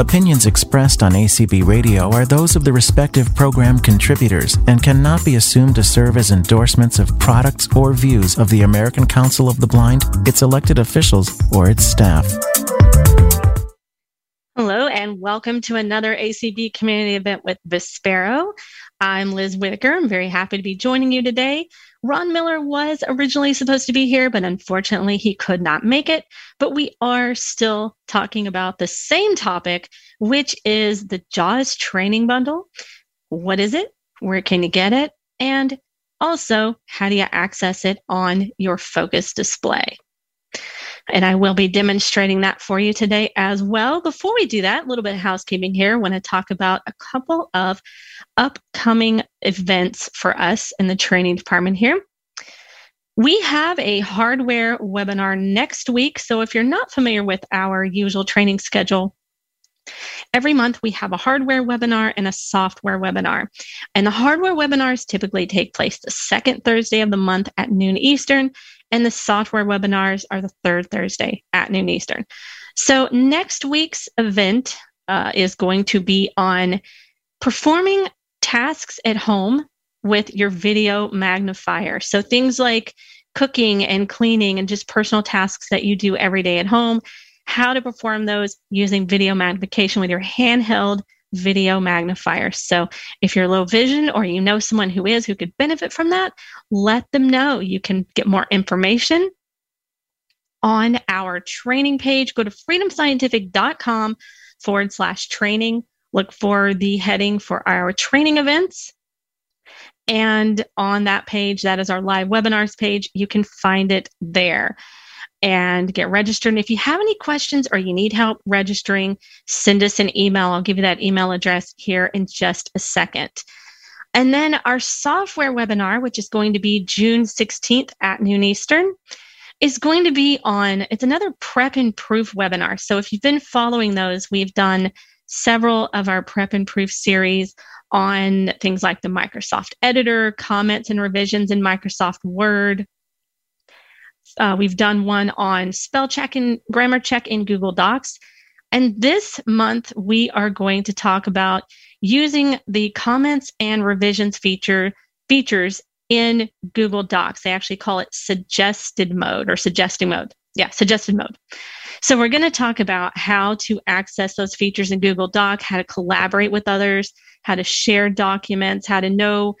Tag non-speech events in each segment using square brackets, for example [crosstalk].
Opinions expressed on ACB Radio are those of the respective program contributors and cannot be assumed to serve as endorsements of products or views of the American Council of the Blind, its elected officials, or its staff. Hello, and welcome to another ACB community event with Vispero. I'm Liz Whitaker. I'm very happy to be joining you today. Ron Miller was originally supposed to be here, but unfortunately he could not make it. But we are still talking about the same topic, which is the JAWS training bundle. What is it? Where can you get it? And also, how do you access it on your focus display? And I will be demonstrating that for you today as well. Before we do that, a little bit of housekeeping here. I want to talk about a couple of upcoming events for us in the training department here. We have a hardware webinar next week. So if you're not familiar with our usual training schedule, Every month, we have a hardware webinar and a software webinar. And the hardware webinars typically take place the second Thursday of the month at noon Eastern, and the software webinars are the third Thursday at noon Eastern. So, next week's event uh, is going to be on performing tasks at home with your video magnifier. So, things like cooking and cleaning and just personal tasks that you do every day at home how to perform those using video magnification with your handheld video magnifier. So if you're low vision or you know someone who is who could benefit from that, let them know. You can get more information on our training page. Go to freedomscientific.com forward slash training. Look for the heading for our training events. And on that page, that is our live webinars page. You can find it there and get registered. And if you have any questions or you need help registering, send us an email. I'll give you that email address here in just a second. And then our software webinar, which is going to be June 16th at noon Eastern, is going to be on, it's another prep and proof webinar. So if you've been following those, we've done several of our prep and proof series on things like the Microsoft Editor, comments and revisions in Microsoft Word, uh, we've done one on spell check and grammar check in Google Docs. And this month, we are going to talk about using the comments and revisions feature features in Google Docs. They actually call it suggested mode or suggesting mode. Yeah, suggested mode. So we're going to talk about how to access those features in Google Doc, how to collaborate with others, how to share documents, how to know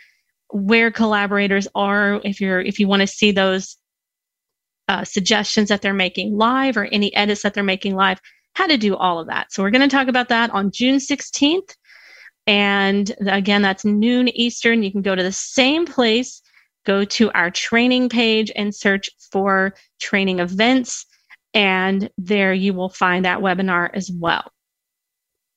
where collaborators are if you're if you want to see those uh, suggestions that they're making live or any edits that they're making live, how to do all of that. So we're going to talk about that on June 16th. And again, that's noon Eastern. You can go to the same place, go to our training page and search for training events. And there you will find that webinar as well.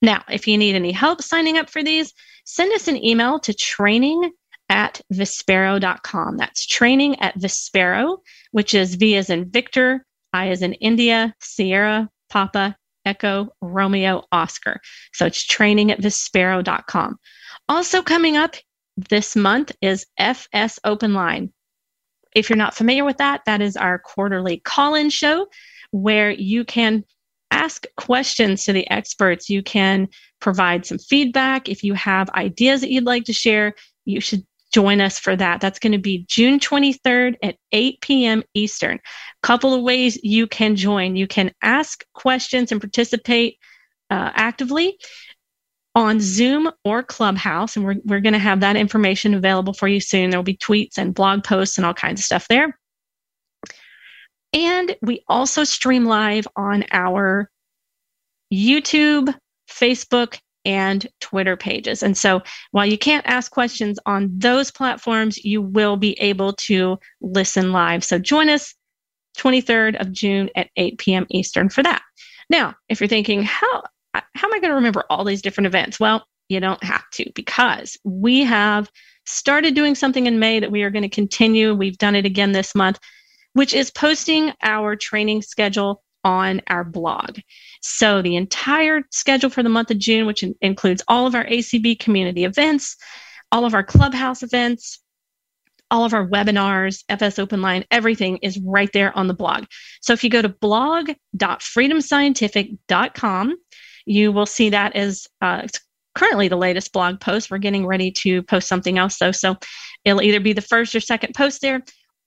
Now, if you need any help signing up for these, send us an email to training at vispero.com. That's training at vispero, which is V as in Victor, I as in India, Sierra, Papa, Echo, Romeo, Oscar. So it's training at vispero.com. Also coming up this month is FS Open Line. If you're not familiar with that, that is our quarterly call in show where you can ask questions to the experts. You can provide some feedback. If you have ideas that you'd like to share, you should join us for that. That's going to be June 23rd at 8 p.m. Eastern. Couple of ways you can join. You can ask questions and participate uh, actively on Zoom or Clubhouse, and we're, we're going to have that information available for you soon. There will be tweets and blog posts and all kinds of stuff there. And we also stream live on our YouTube, Facebook, and Twitter pages. And so while you can't ask questions on those platforms, you will be able to listen live. So join us 23rd of June at 8 p.m. Eastern for that. Now, if you're thinking, how, how am I going to remember all these different events? Well, you don't have to because we have started doing something in May that we are going to continue. We've done it again this month, which is posting our training schedule on our blog. So the entire schedule for the month of June, which in- includes all of our ACB community events, all of our clubhouse events, all of our webinars, FS Open Line, everything is right there on the blog. So if you go to blog.freedomscientific.com, you will see that as uh, currently the latest blog post. We're getting ready to post something else though. So it'll either be the first or second post there,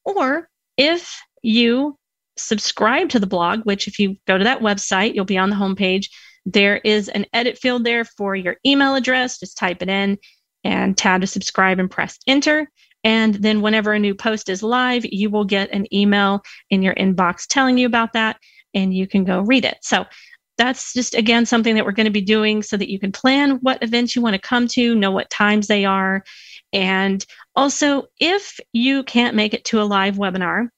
or if you subscribe to the blog, which if you go to that website, you'll be on the homepage. There is an edit field there for your email address. Just type it in and tab to subscribe and press enter. And then whenever a new post is live, you will get an email in your inbox telling you about that and you can go read it. So that's just again something that we're going to be doing so that you can plan what events you want to come to, know what times they are. And also, if you can't make it to a live webinar,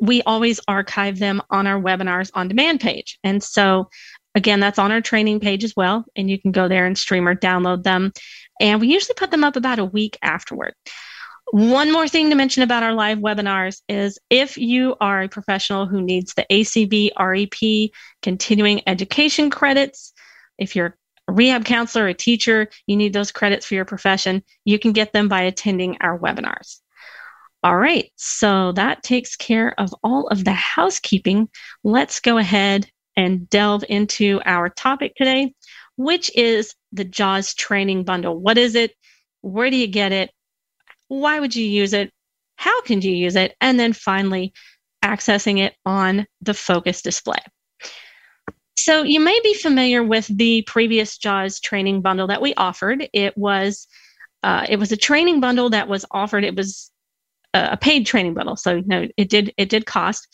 we always archive them on our webinars on demand page. And so, again, that's on our training page as well. And you can go there and stream or download them. And we usually put them up about a week afterward. One more thing to mention about our live webinars is if you are a professional who needs the ACVREP continuing education credits, if you're a rehab counselor, a teacher, you need those credits for your profession, you can get them by attending our webinars. All right, so that takes care of all of the housekeeping. Let's go ahead and delve into our topic today, which is the JAWS training bundle. What is it? Where do you get it? Why would you use it? How can you use it? And then finally, accessing it on the focus display. So, you may be familiar with the previous JAWS training bundle that we offered. It was uh, it was a training bundle that was offered. It was a paid training bundle. So know, it did it did cost.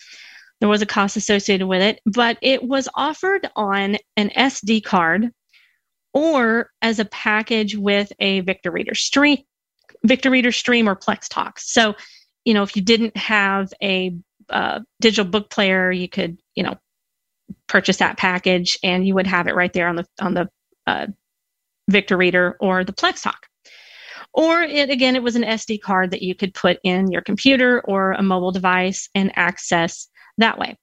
There was a cost associated with it, but it was offered on an SD card or as a package with a Victor Reader stream, Victor Reader stream or PlexTalk. So, you know, if you didn't have a uh, digital book player, you could, you know, purchase that package and you would have it right there on the on the uh, Victor Reader or the PlexTalk. Or it again, it was an SD card that you could put in your computer or a mobile device and access that way.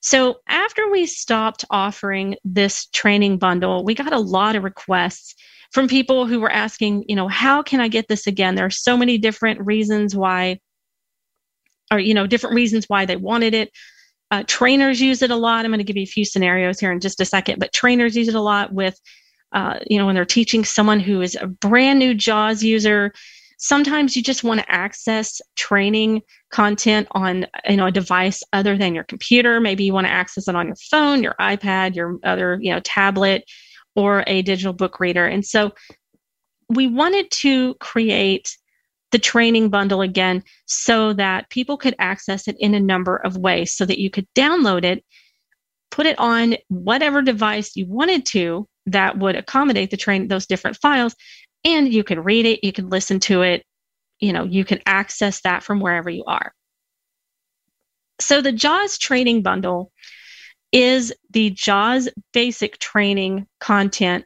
So after we stopped offering this training bundle, we got a lot of requests from people who were asking, you know, how can I get this again? There are so many different reasons why, or, you know, different reasons why they wanted it. Uh, trainers use it a lot. I'm going to give you a few scenarios here in just a second, but trainers use it a lot with uh, you know, when they're teaching someone who is a brand new JAWS user, sometimes you just want to access training content on you know a device other than your computer. Maybe you want to access it on your phone your ipad your other you know tablet or a digital book reader. And so we wanted to create the training bundle again so that people could access it in a number of ways so that you could download it put it on whatever device you wanted to that would accommodate the train those different files. And you can read it you can listen to it you know you can access that from wherever you are. So the jaws training bundle is the jaws basic training content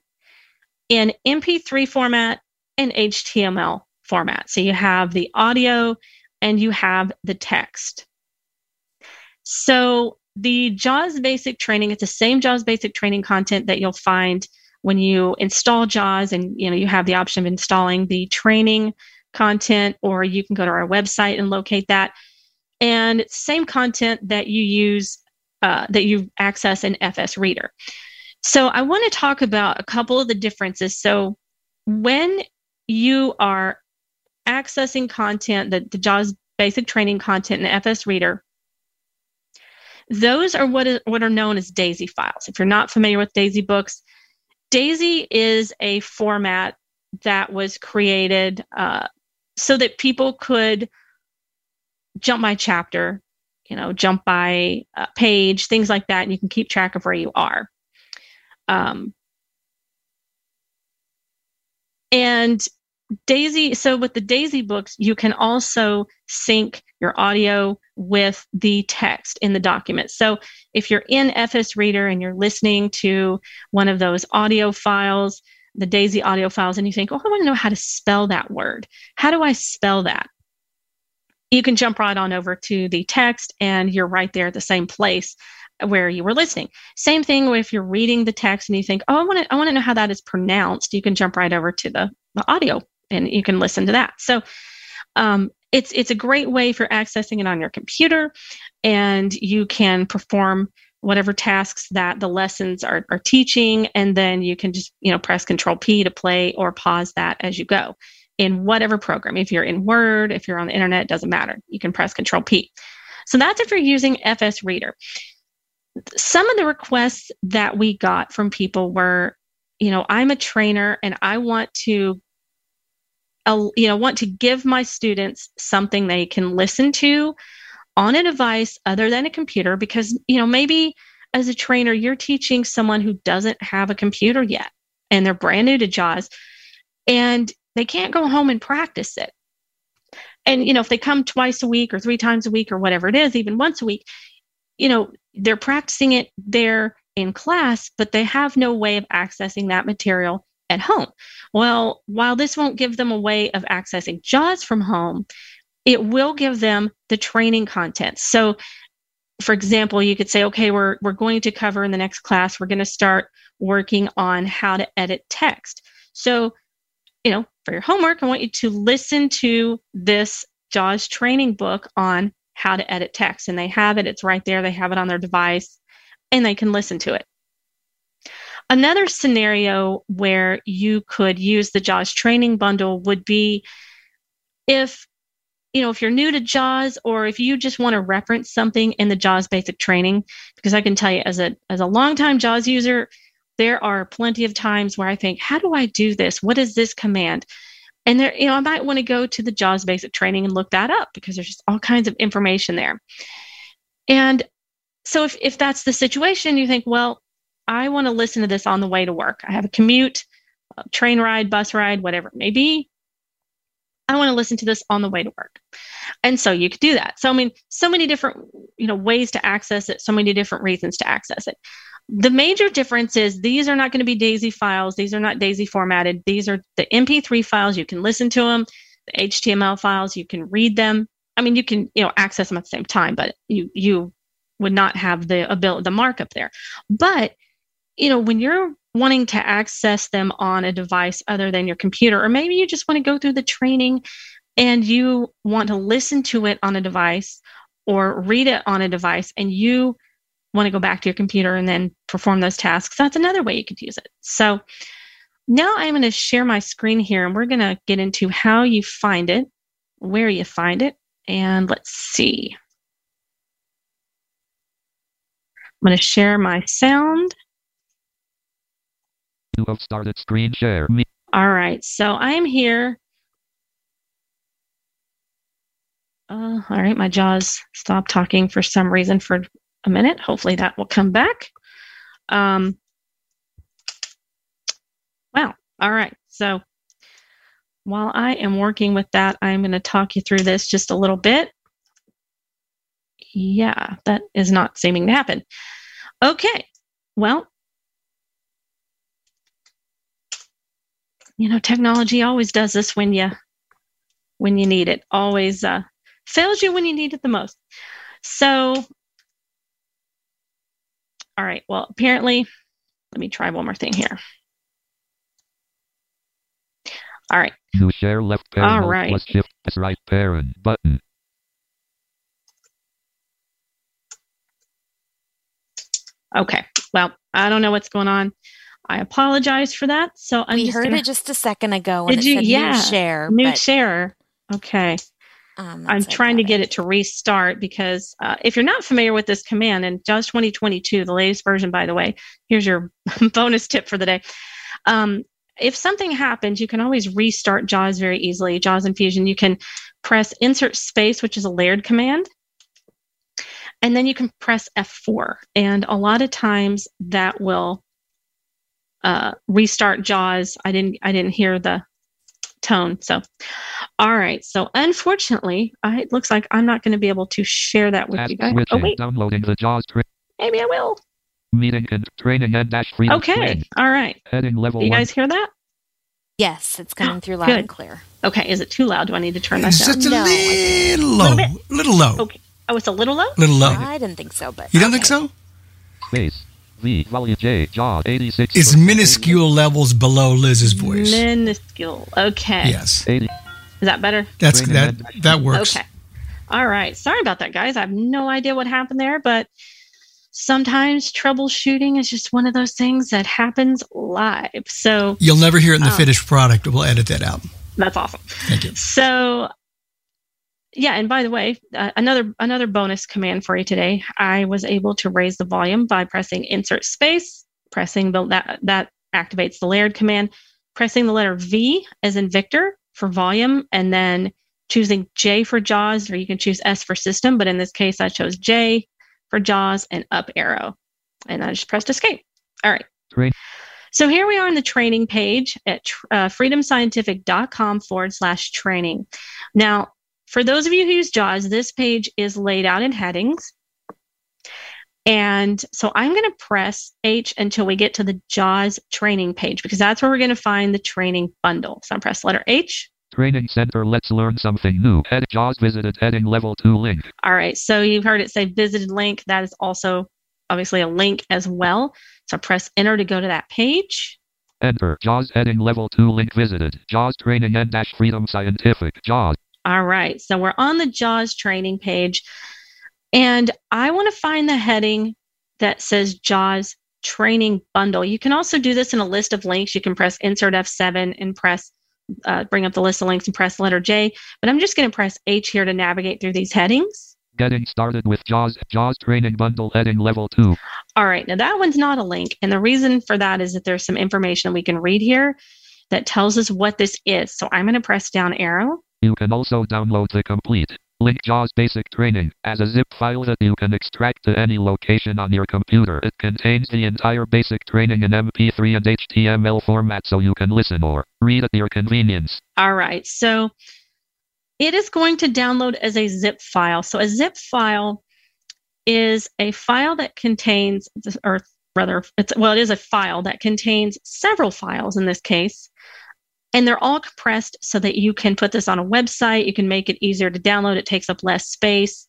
in mp3 format and html format. So you have the audio and you have the text. So the JAWS basic training, it's the same JAWS basic training content that you'll find when you install JAWS and you know you have the option of installing the training content or you can go to our website and locate that. And it's the same content that you use uh, that you access in FS Reader. So I want to talk about a couple of the differences. So when you are accessing content, the, the JAWS basic training content in FS Reader, those are what, is, what are known as DAISY files. If you're not familiar with DAISY books, DAISY is a format that was created uh, so that people could jump by chapter, you know, jump by page, things like that, and you can keep track of where you are. Um, and Daisy, so with the Daisy books, you can also sync your audio with the text in the document. So if you're in FS Reader and you're listening to one of those audio files, the Daisy audio files, and you think, oh, I want to know how to spell that word. How do I spell that? You can jump right on over to the text and you're right there at the same place where you were listening. Same thing if you're reading the text and you think, oh, I want to I want to know how that is pronounced. You can jump right over to the, the audio and you can listen to that. So um, it's it's a great way for accessing it on your computer, and you can perform whatever tasks that the lessons are, are teaching, and then you can just you know press Control P to play or pause that as you go in whatever program. If you're in Word, if you're on the internet, doesn't matter. You can press Control P. So that's if you're using FS Reader. Some of the requests that we got from people were, you know, I'm a trainer and I want to you know want to give my students something they can listen to on a device other than a computer because you know maybe as a trainer you're teaching someone who doesn't have a computer yet and they're brand new to jaws and they can't go home and practice it. And you know if they come twice a week or three times a week or whatever it is even once a week you know they're practicing it there in class but they have no way of accessing that material at home. Well, while this won't give them a way of accessing JAWS from home, it will give them the training content. So, for example, you could say, okay, we're, we're going to cover in the next class, we're going to start working on how to edit text. So, you know, for your homework, I want you to listen to this JAWS training book on how to edit text. And they have it, it's right there, they have it on their device, and they can listen to it. Another scenario where you could use the JAWS training bundle would be if you know if you're new to JAWS or if you just want to reference something in the JAWS basic training because I can tell you as a as a longtime JAWS user there are plenty of times where I think how do I do this? What is this command? And there you know I might want to go to the JAWS basic training and look that up because there's just all kinds of information there. And so if, if that's the situation you think well I want to listen to this on the way to work. I have a commute, a train ride, bus ride, whatever it may be. I want to listen to this on the way to work. And so you could do that. So I mean, so many different, you know, ways to access it, so many different reasons to access it. The major difference is these are not going to be DAISY files. These are not DAISY formatted. These are the MP3 files. You can listen to them. The HTML files, you can read them. I mean, you can, you know, access them at the same time, but you you would not have the ability, the markup there. But you know, when you're wanting to access them on a device other than your computer, or maybe you just want to go through the training and you want to listen to it on a device or read it on a device and you want to go back to your computer and then perform those tasks, that's another way you could use it. So now I'm going to share my screen here and we're going to get into how you find it, where you find it, and let's see. I'm going to share my sound. You have started screen share. Me. All right, so I am here. Uh, all right, my jaws stopped talking for some reason for a minute. Hopefully that will come back. Um, wow. All right. So while I am working with that, I'm going to talk you through this just a little bit. Yeah, that is not seeming to happen. Okay. Well, you know, technology always does this when you when you need it. Always uh, fails you when you need it the most. So, all right. Well, apparently, let me try one more thing here. All right. To share left All right. plus shift S right parent button. Okay. Well, I don't know what's going on. I apologize for that. So I'm we heard gonna, it just a second ago. And Did it you? Said Yeah. New share. new but, share. Okay. um, I'm trying to get it to restart because uh, if you're not familiar with this command in JAWS 2022, the latest version, by the way, here's your [laughs] bonus tip for the day. Um, if something happens, you can always restart JAWS very easily. JAWS Infusion, you can press insert space, which is a layered command, and then you can press F4. And a lot of times that will uh, restart JAWS. I didn't I didn't hear the tone. So, all right. So, unfortunately, I, it looks like I'm not going to be able to share that with Task you guys. Oh, wait. Downloading the JAWS tra- Maybe I will. meeting and training and dash freedom. Okay. screen. All right. Heading level Do you one. guys hear that? Yes, it's coming through loud Good. and clear. Okay. Is it too loud? Do I need to turn that It's down? just a No, I little low. Little. Little low. Okay. Oh, it's a little low? Little low. I didn't think so, but You don't think so? Space. V. Volume J. JAWS 86. It's minuscule levels below Liz's voice. Minuscule. Okay. Yes. 80. Is that better? That's Training that that works. Okay. All right. Sorry about that, guys. I have no idea what happened there, but sometimes troubleshooting is just one of those things that happens live. So You'll never hear it in the Oh. finished product. We'll edit that out. that's awesome. Thank you. So yeah, and by the way, uh, another another bonus command for you today. I was able to raise the volume by pressing insert space, pressing the that that activates the layered command, pressing the letter V as in Victor for volume, and then choosing J for JAWS, or you can choose S for system. But in this case, I chose J for JAWS and up arrow, and I just pressed escape. All right. Train. So here we are on the training page at uh, freedomscientific.com forward slash training. Now, for those of you who use JAWS, this page is laid out in headings. And so I'm going to press H until we get to the JAWS training page because that's where we're going to find the training bundle. So I'm press letter H. Training Center. Let's learn something new. Head JAWS visited. Heading level 2 link. All right. So you've heard it say visited link. That is also obviously a link as well. So press enter to go to that page. Enter. JAWS heading level 2 link visited. JAWS training and dash freedom scientific. JAWS. All right. So we're on the JAWS training page. And I want to find the heading that says JAWS training bundle. You can also do this in a list of links. You can press insert F7 and press, uh, bring up the list of links and press letter J. But I'm just going to press H here to navigate through these headings. Getting started with JAWS. JAWS training bundle heading level 2. All right. Now that one's not a link. And the reason for that is that there's some information we can read here that tells us what this is. So I'm going to press down arrow. You can also download the complete link JAWS basic training as a zip file that you can extract to any location on your computer. It contains the entire basic training in MP3 and HTML format so you can listen or read at your convenience. All right. So it is going to download as a zip file. So a zip file is a file that contains, or rather, it's well, it is a file that contains several files in this case. And they're all compressed so that you can put this on a website. You can make it easier to download. It takes up less space.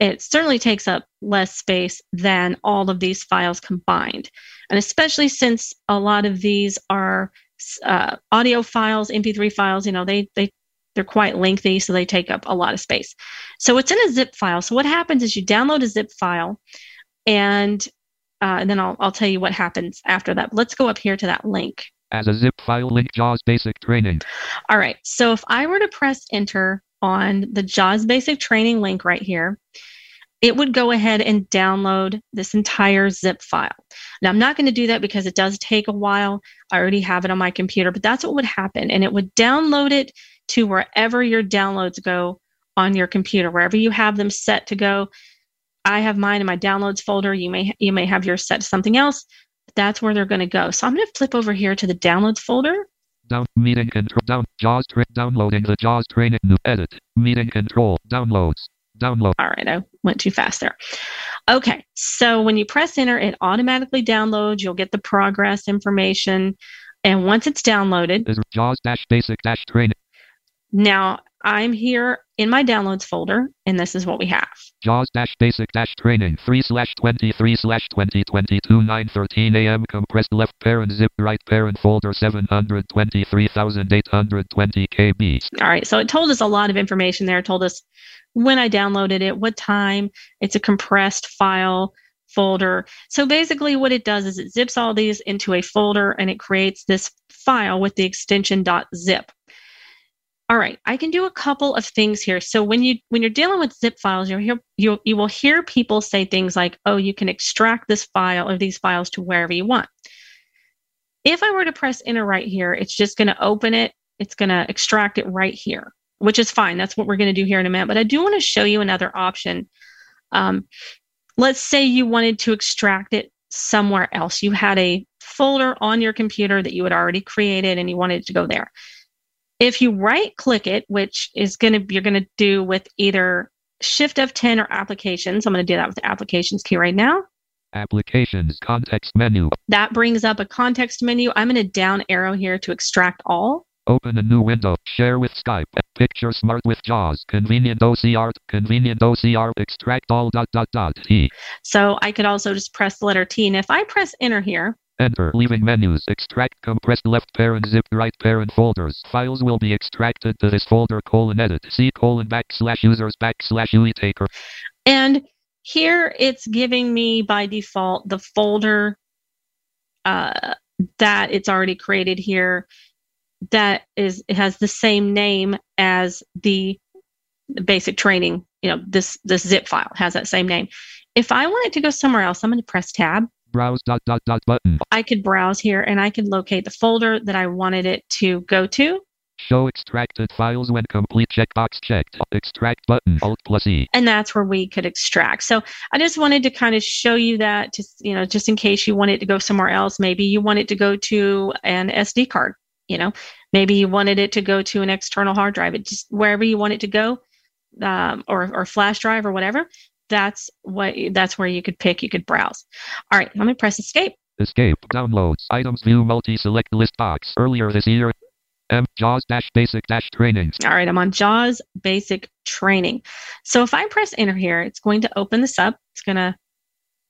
It certainly takes up less space than all of these files combined. And especially since a lot of these are uh, audio files, MP3 files, you know, they they they're quite lengthy, so they take up a lot of space. So it's in a zip file. So what happens is you download a zip file, and uh, and then I'll I'll tell you what happens after that. Let's go up here to that link. As a zip file link JAWS basic training. All right. So if I were to press enter on the JAWS basic training link right here, it would go ahead and download this entire zip file. Now, I'm not going to do that because it does take a while. I already have it on my computer, but that's what would happen. And it would download it to wherever your downloads go on your computer, wherever you have them set to go. I have mine in my downloads folder. You may you may have yours set to something else. That's where they're going to go. So I'm going to flip over here to the downloads folder. Down meeting control down JAWS tra- downloading the JAWS training new edit meeting control downloads download All right, I went too fast there. Okay, so when you press enter, it automatically downloads. You'll get the progress information. And once it's downloaded, JAWS dash basic dash training now I'm here in my downloads folder, and this is what we have. JAWS dash basic dash training 3 slash 23 slash 2022 913 AM compressed left parent zip right parent folder 723,820 KB. All right, so it told us a lot of information there. It told us when I downloaded it, what time. It's a compressed file folder. So basically, what it does is it zips all these into a folder and it creates this file with the extension .zip. All right, I can do a couple of things here. So when you when you're dealing with zip files, you'll hear you you will hear people say things like, "Oh, you can extract this file or these files to wherever you want." If I were to press enter right here, it's just going to open it. It's going to extract it right here, which is fine. That's what we're going to do here in a minute. But I do want to show you another option. Um, let's say you wanted to extract it somewhere else. You had a folder on your computer that you had already created and you wanted it to go there If you right click it, which is going to, you're going to do with either Shift F10 or applications. I'm going to do that with the applications key right now. Applications context menu. That brings up a context menu. I'm going to down arrow here to extract all. Open a new window. Share with Skype. Picture Smart with JAWS. Convenient OCR. Convenient OCR. Extract all dot dot dot T. So I could also just press the letter T. And if I press enter here, Enter. Leaving menus. Extract compressed left parent zip right parent folders. Files will be extracted to this folder colon edit. C colon backslash users backslash UI taker. and here it's giving me by default the folder uh, that it's already created here that is it has the same name as the basic training you know this this zip file has that same name if i wanted to go somewhere else i'm going to press tab Browse dot dot dot button. i could browse here and i could locate the folder that i wanted it to go to Show extracted files when complete checkbox checked. Extract button. Alt plus E. and that's where we could extract so i just wanted to kind of show you that just you know just in case you want it to go somewhere else maybe you want it to go to an sd card you know maybe you wanted it to go to an external hard drive it just wherever you want it to go um, or or flash drive or whatever that's what that's where you could pick you could browse all right let me press escape Escape. Downloads. Items view multi select list box. Earlier this year. M. JAWS dash basic dash training. all right i'm on jaws basic training so if i press enter here it's going to open this up it's going to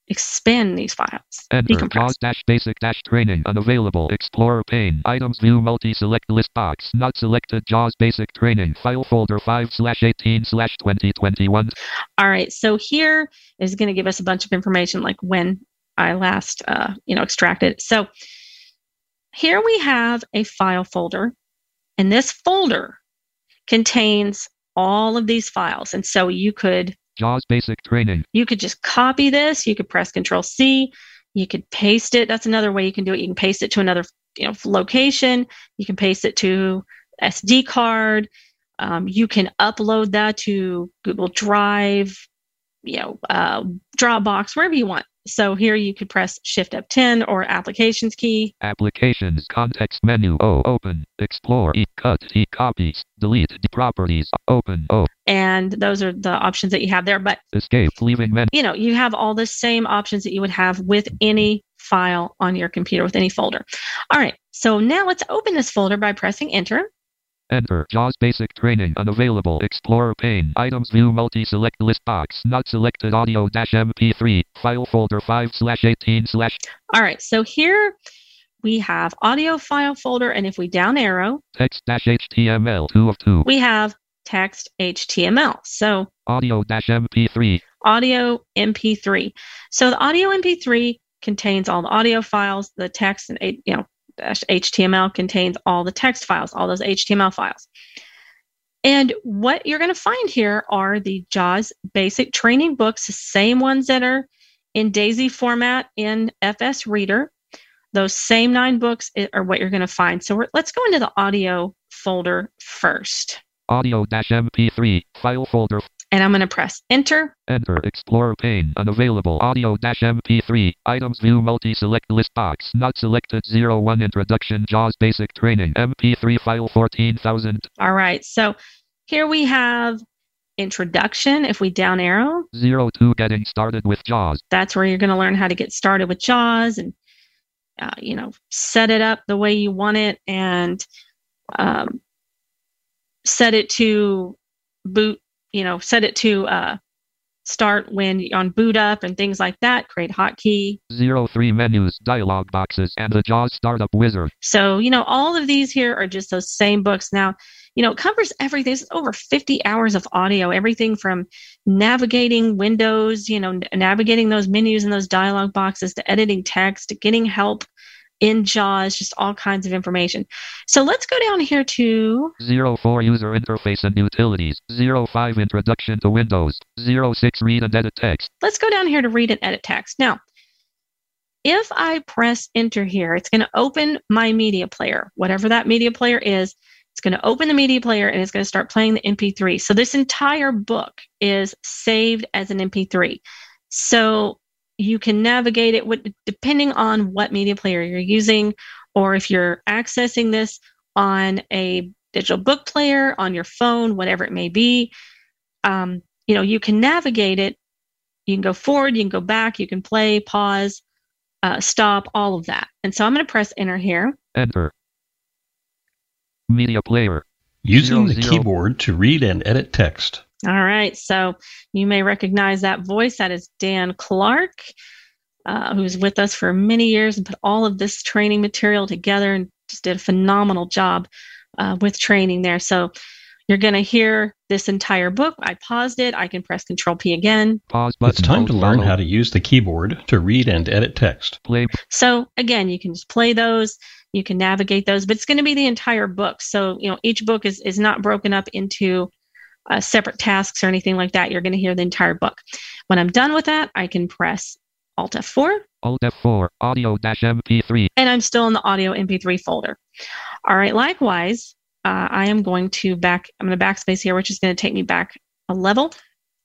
expand these files Enter. decompress JAWS dash basic dash training. Unavailable. Explorer pane. Items view multi select list box. Not selected. JAWS basic training. File folder 5 slash 18 slash 2021. All right, so here is going to give us a bunch of information like when I last, uh, you know, extracted. So here we have a file folder, and this folder contains all of these files. And so you could JAWS basic training. you could just copy this. You could press Control C. You could paste it. That's another way you can do it. You can paste it to another, you know, location. You can paste it to SD card. Um, you can upload that to Google Drive, you know, uh, Dropbox, wherever you want. So here you could press Shift F10 or Applications key. Applications context menu. O. Open. Explore. E. Cut. E. Copies. Delete. D. Properties. Open. O. And those are the options that you have there. But Escape. Leaving menu. you know, you have all the same options that you would have with any file on your computer, with any folder. All right, so now let's open this folder by pressing enter. Enter. JAWS basic training. Unavailable. Explorer pane. Items view multi select list box. Not selected audio dash MP3. File folder 5 slash 18 slash All right, so here we have audio file folder, and if we down arrow, text dash HTML 2 of 2. we have text HTML. So Audio MP3. audio MP3. So the audio MP3 contains all the audio files, the text and you know dash HTML contains all the text files, all those HTML files. And what you're going to find here are the JAWS basic training books, the same ones that are in DAISY format in FS Reader. Those same nine books are what you're going to find. So we're, let's go into the audio folder first. Audio dash MP3. File folder. And I'm going to press enter. Enter. Explorer pane. Unavailable. Audio dash MP3. Items view multi select list box. Not selected 01 Introduction JAWS basic training. MP3 file 14000. All right. So here we have introduction. If we down arrow, 02 Getting started with JAWS. that's where you're going to learn how to get started with JAWS and, uh, you know, set it up the way you want it and um, set it to boot, you know, set it to uh, start when on boot up and things like that. Create hotkey. Zero three menus, dialog boxes, and the JAWS startup wizard. So, you know, all of these here are just those same books. Now, you know, it covers everything. It's over 50 hours of audio, everything from navigating windows, you know, navigating those menus and those dialog boxes to editing text to getting help in JAWS, just all kinds of information. So let's go down here to 04 User interface and utilities. 05 Introduction to Windows. 06 Read and edit text. let's go down here to read and edit text. Now, if I press enter here, it's going to open my media player, whatever that media player is. It's going to open the media player and it's going to start playing the MP3. So this entire book is saved as an MP3. So you can navigate it with, depending on what media player you're using, or if you're accessing this on a digital book player, on your phone, whatever it may be. Um, you know, you can navigate it. You can go forward, you can go back, you can play, pause, uh, stop, all of that. And so I'm going to press enter here. Enter. Media player. Using Zero, the zero. keyboard to read and edit text. All right. So you may recognize that voice. That is Dan Clark, uh, who's with us for many years and put all of this training material together and just did a phenomenal job uh, with training there. So you're going to hear this entire book. I paused it. I can press Control P again. Pause button. It's time to learn how to use the keyboard to read and edit text. play. So again, you can just play those. You can navigate those, but it's going to be the entire book. So you know each book is is not broken up into uh, separate tasks or anything like that. You're going to hear the entire book. When I'm done with that, I can press Alt F4, Alt F4. Audio dash MP3. and I'm still in the audio MP3 folder. All right. Likewise, uh, I am going to back. I'm going to backspace here, which is going to take me back a level.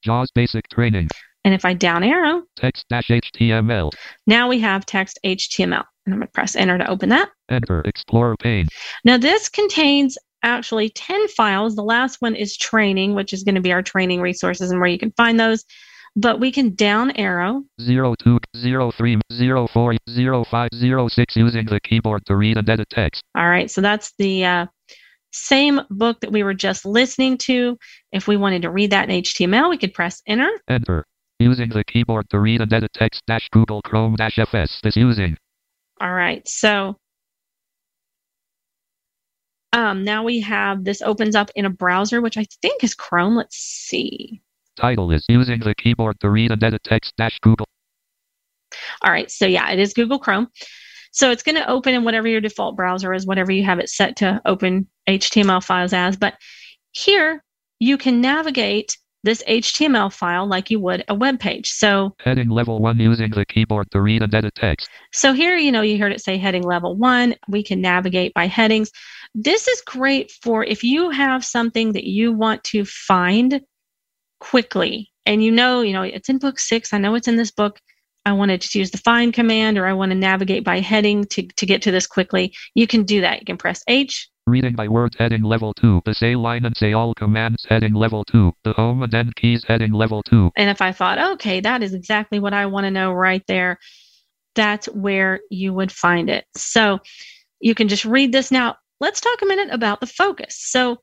JAWS basic training. And if I down arrow, Text dash HTML. now we have text HTML. And I'm going to press enter to open that. Enter. Explorer pane. Now, this contains actually 10 files. The last one is training, which is going to be our training resources and where you can find those. But we can down arrow. 02, 03, 04, 05, 06 using the keyboard to read and edit text. All right, so that's the uh, same book that we were just listening to. If we wanted to read that in HTML, we could press enter. Enter. Using the keyboard to read and edit text dash Google Chrome dash FS. This using. All right, so um, now we have this opens up in a browser, which I think is Chrome. Let's see. Title is using the keyboard to read and edit text dash Google. All right, so yeah, it is Google Chrome. So it's going to open in whatever your default browser is, whatever you have it set to open HTML files as. But here you can navigate this HTML file like you would a web page. So Heading level 1 using the keyboard to read and edit text. so here, you know, you heard it say heading level one. We can navigate by headings. This is great for if you have something that you want to find quickly and you know, you know, it's in book six. I know it's in this book. I want to just use the find command or I want to navigate by heading to, to get to this quickly. You can do that. You can press H. Reading by words heading level 2. The say line and say all commands heading level 2. The home and end keys heading level 2. And if I thought, okay, that is exactly what I want to know right there, that's where you would find it. So you can just read this. Now, let's talk a minute about the focus. So,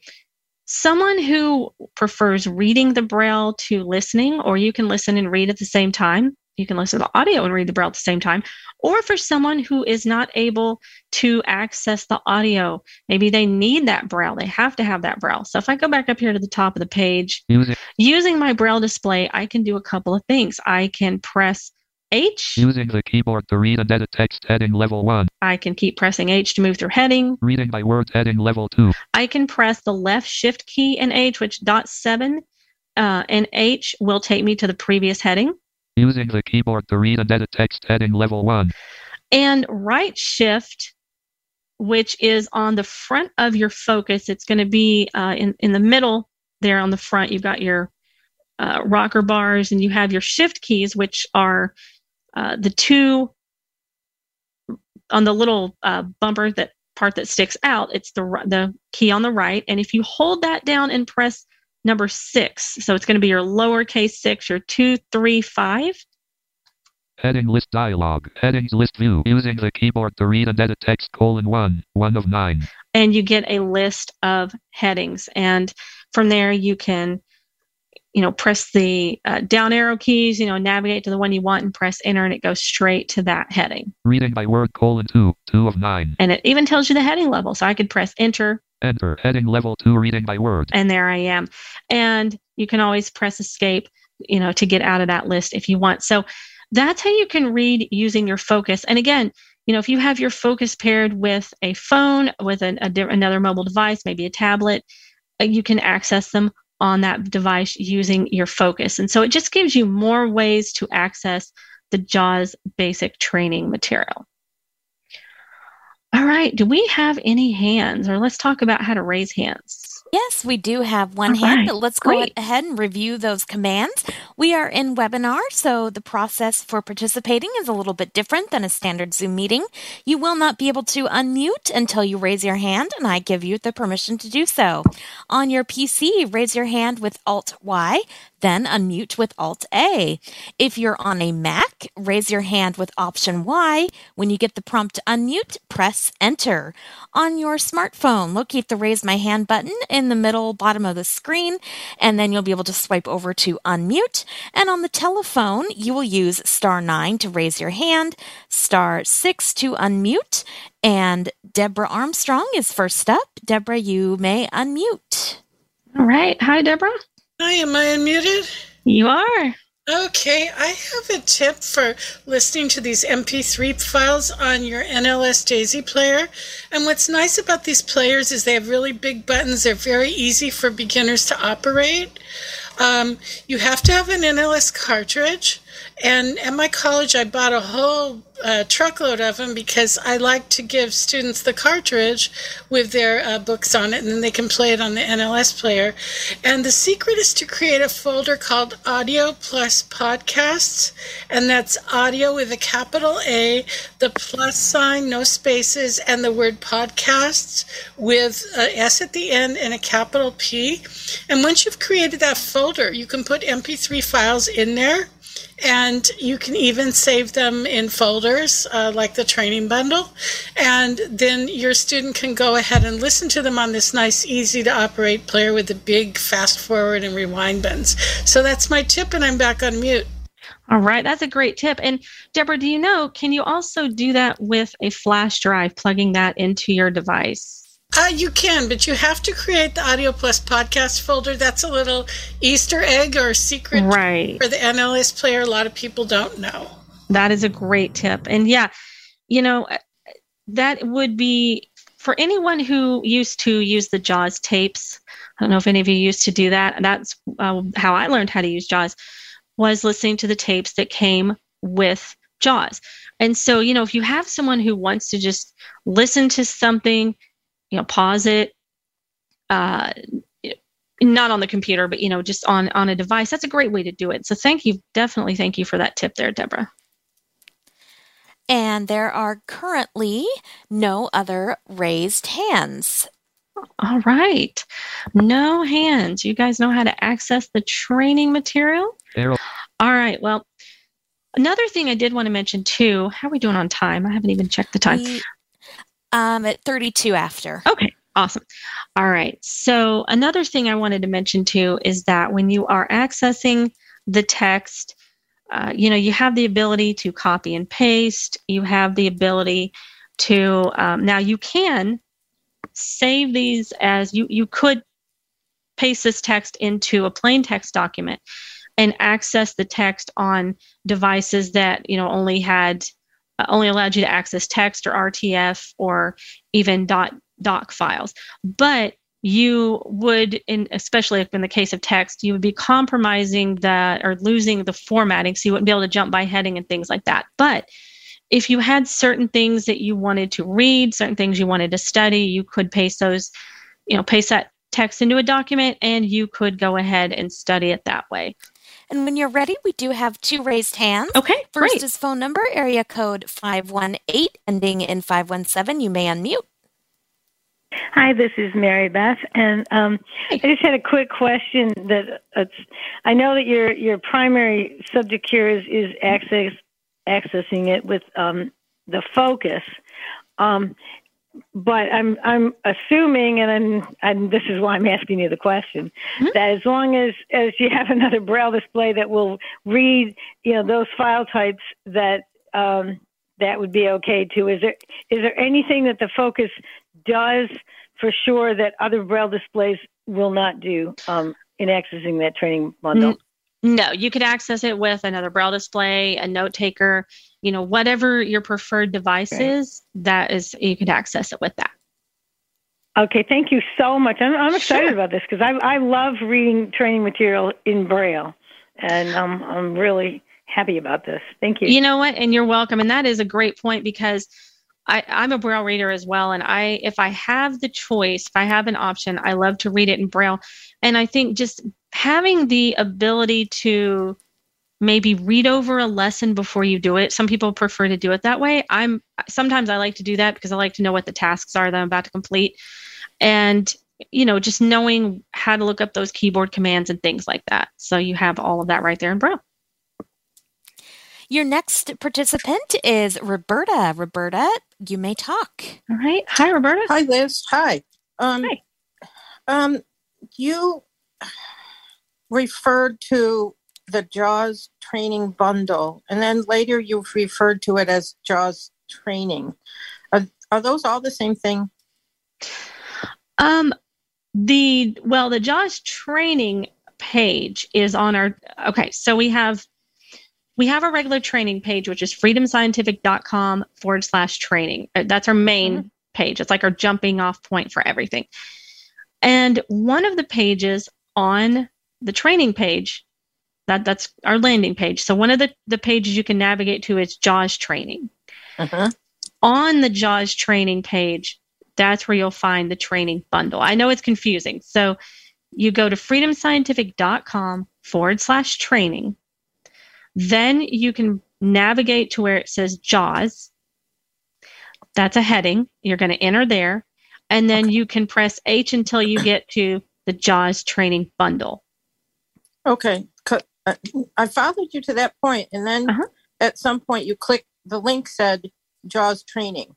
someone who prefers reading the Braille to listening, or you can listen and read at the same time, you can listen to the audio and read the Braille at the same time, or for someone who is not able to access the audio, maybe they need that Braille, they have to have that Braille. So, if I go back up here to the top of the page, Using, Using my Braille display, I can do a couple of things. I can press H. using the keyboard to read and edit text heading level 1. I can keep pressing H to move through heading. Reading by words heading level 2. I can press the left shift key and H, which dot seven uh, and H will take me to the previous heading. Using the keyboard to read and edit text heading level 1. And right shift, which is on the front of your focus, it's going to be uh, in, in the middle there on the front. You've got your uh, rocker bars and you have your shift keys, which are uh, the two on the little uh, bumper that part that sticks out. It's the the key on the right, and if you hold that down and press number six, so it's going to be your lowercase six, your two, three, five. Heading list dialog. Headings list view. Using the keyboard to read and edit text colon 1. 1 of 9. and you get a list of headings and from there you can you know press the uh, down arrow keys you know navigate to the one you want and press enter and it goes straight to that heading Reading by word colon 2. 2 of 9. and it even tells you the heading level so i could press enter Enter. Heading level 2 reading by word. and there i am and you can always press escape you know to get out of that list if you want so that's how you can read using your focus and again you know if you have your focus paired with a phone with an, a, another mobile device maybe a tablet uh, you can access them on that device using your focus and so it just gives you more ways to access the jaws basic training material all right do we have any hands or let's talk about how to raise hands Yes, we do have one All hand, right, but let's go great. ahead and review those commands. We are in webinar, so the process for participating is a little bit different than a standard Zoom meeting. You will not be able to unmute until you raise your hand, and I give you the permission to do so. On your PC, raise your hand with Alt Y, then unmute with Alt A. If you're on a Mac, raise your hand with Option Y. When you get the prompt to unmute, press Enter. On your smartphone, locate the Raise My Hand button in the middle bottom of the screen, and then you'll be able to swipe over to unmute. And on the telephone, you will use star 9 to raise your hand, star 6 to unmute, and Deborah Armstrong is first up. Deborah, you may unmute. All right. Hi, Deborah. Hi, am I unmuted? You are. Okay, I have a tip for listening to these MP3 files on your NLS Daisy player. And what's nice about these players is they have really big buttons. They're very easy for beginners to operate. Um, you have to have an NLS cartridge. And at my college, I bought a whole uh, truckload of them because I like to give students the cartridge with their uh, books on it, and then they can play it on the NLS player. And the secret is to create a folder called Audio Plus Podcasts, and that's audio with a capital A, the plus sign, no spaces, and the word podcasts with S at the end and a capital P. And once you've created that folder, you can put MP3 files in there and you can even save them in folders uh, like the training bundle and then your student can go ahead and listen to them on this nice easy to operate player with the big fast forward and rewind buttons so that's my tip and i'm back on mute All right. That's a great tip. And Deborah, do you know, can you also do that with a flash drive, plugging that into your device? Uh, you can but you have to create the audio plus podcast folder that's a little easter egg or secret Right. for the nls player a lot of people don't know That is a great tip. And yeah, you know, that would be for anyone who used to use the JAWS tapes. I don't know if any of you used to do that. That's uh, how I learned how to use JAWS was listening to the tapes that came with JAWS. And so, you know, if you have someone who wants to just listen to something, you know, pause it, uh, not on the computer, but you know, just on on a device, that's a great way to do it. So, thank you, definitely, thank you for that tip there, Deborah. And there are currently no other raised hands. All right. No hands. You guys know how to access the training material? Arrow. All right. Well, another thing I did want to mention too. How are we doing on time? I haven't even checked the time. We, um, at 32 after. Okay, awesome. All right. So, another thing I wanted to mention too is that when you are accessing the text, uh, you know, you have the ability to copy and paste. You have the ability to, um, now you can save these as you, you could paste this text into a plain text document and access the text on devices that, you know, only had, Uh, only allowed you to access text or RTF or even dot doc files. But you would in especially in the case of text you would be compromising the or losing the formatting so you wouldn't be able to jump by heading and things like that. But if you had certain things that you wanted to read certain things you wanted to study you could paste those you know paste that text into a document and you could go ahead and study it that way And when you're ready, we do have two raised hands. okay First great is phone number, area code 518, ending in 517. You may unmute. Hi, this is Mary Beth, and um, I just had a quick question. That it's, I know that your your primary subject here is is access accessing it with um, the focus, um, but I'm I'm assuming, and I'm, I'm this is why I'm asking you the question, Mhm. that as long as as you have [laughs] another braille display that will read, you know, those file types that um, that would be okay too. Is there is there anything that the focus does for sure that other braille displays will not do um, in accessing that training bundle? No, you could access it with another braille display, a note taker, you know, whatever your preferred device Right. is, that is, you could access it with that. Okay, thank you so much. I'm, I'm excited Sure. about this because I, I love reading training material in braille, and um, I'm really happy about this. Thank you. You know what? And you're welcome. And that is a great point because I, I'm a Braille reader as well, and I if I have the choice, if I have an option, I love to read it in Braille. And I think just having the ability to maybe read over a lesson before you do it. Some people prefer to do it that way. I'm sometimes I like to do that because I like to know what the tasks are that I'm about to complete. And you know, just knowing how to look up those keyboard commands and things like that. So you have all of that right there in Braille. Your next participant is Roberta. Roberta, you may talk. All right. Hi, Roberta. Hi, Liz. Hi. Um, Hi. Um, you referred to the JAWS training bundle, and then later you've referred to it as JAWS training. Are, are those all the same thing? Um, the well, the JAWS training page is on our. Okay, so we have we have a regular training page, which is freedomscientific.com forward slash training. Uh, That's our main page. It's like our jumping off point for everything. And one of the pages on the training page, that that's our landing page. So one of the, the pages you can navigate to is JAWS training. Uh-huh. On the JAWS training page, that's where you'll find the training bundle. I know it's confusing. So you go to freedomscientific.com forward slash training. Then you can navigate to where it says JAWS. That's a heading. You're going to enter there. And then you can press H until you get to the JAWS training bundle. Okay. Uh, I followed you to that point, and then Uh-huh. at some point you clicked the link said JAWS training.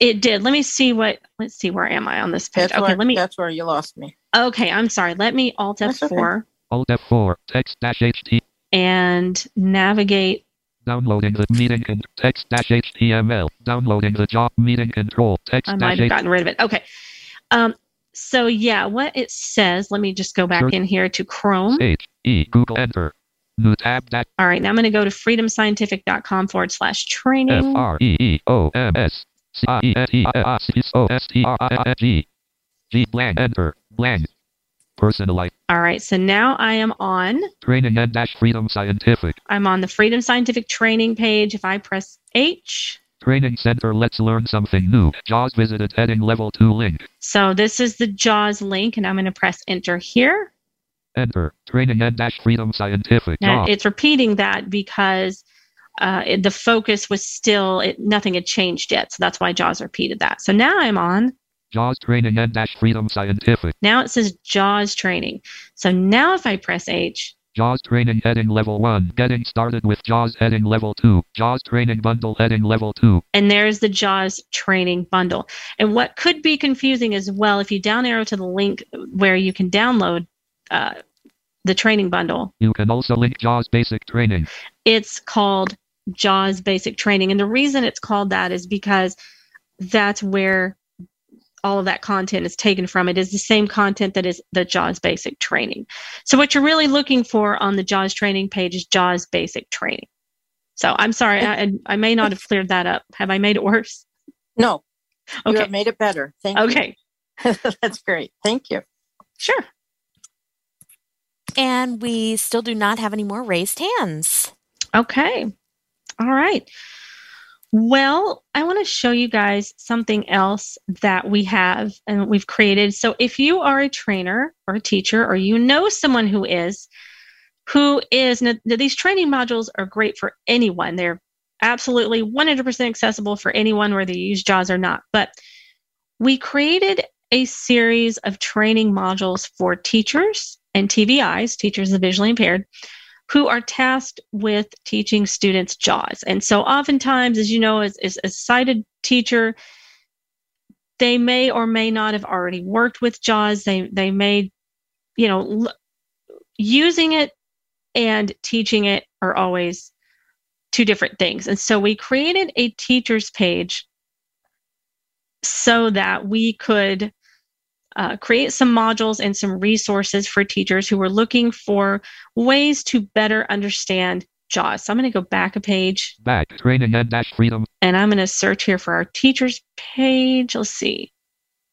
It did. Let me see what, let's see, where am I on this page? That's Okay, where, let me, That's where you lost me. okay, I'm sorry. Let me Alt That's okay. F4 Alt F4, text dash HT, and navigate. downloading the meeting and text dash HTML, downloading the job meeting control, text I might have gotten rid of it. Okay. Um, so yeah, what it says, let me just go back Sure. in here to Chrome. H E Google Enter. New tab dash All right, now I'm going to go to freedomscientific.com forward slash training. R E E O M S C I E N T I C O S T R I N G. G blank enter blank. Personalized All right, so now I am on. training and dash freedom scientific. I'm on the Freedom Scientific training page. If I press H, Training Center Let's Learn Something New. JAWS visited heading level 2 link. so this is the JAWS link, and I'm going to press enter here. Enter. Training and dash freedom scientific. Now it's repeating that because uh, it, the focus was still it, nothing had changed yet, so that's why JAWS repeated that. So now I'm on. JAWS training and dash freedom scientific. Now it says JAWS training. So now if I press H, JAWS training heading level 1. Getting started with JAWS heading level 2. JAWS training bundle heading level 2. and there's the JAWS training bundle. And what could be confusing as well, if you down arrow to the link where you can download uh, the training bundle, You can also link JAWS basic training. it's called JAWS Basic Training. And the reason it's called that is because that's where all of that content is taken from. It is the same content that is the JAWS Basic Training. So what you're really looking for on the JAWS training page is JAWS Basic Training. So I'm sorry, I, I may not have cleared that up. Have I made it worse? No, you Okay. have made it better. Thank you. Okay. [laughs] That's great. Thank you. Sure. And we still do not have any more raised hands. Okay. All right. Well, I want to show you guys something else that we have and we've created. So, if you are a trainer or a teacher, or you know someone who is, who is, now, these training modules are great for anyone. They're absolutely 100% accessible for anyone, whether you use JAWS or not. But we created a series of training modules for teachers and TVIs, teachers of visually impaired, who are tasked with teaching students JAWS. And so, oftentimes, as you know, as, as a sighted teacher, they may or may not have already worked with JAWS. They they may, you know, l- using it and teaching it are always two different things. And so, we created a teachers page so that we could uh, create some modules and some resources for teachers who are looking for ways to better understand JAWS. So I'm going to go back a page Back. Training and dash freedom. and I'm going to search here for our teachers page. Let's see.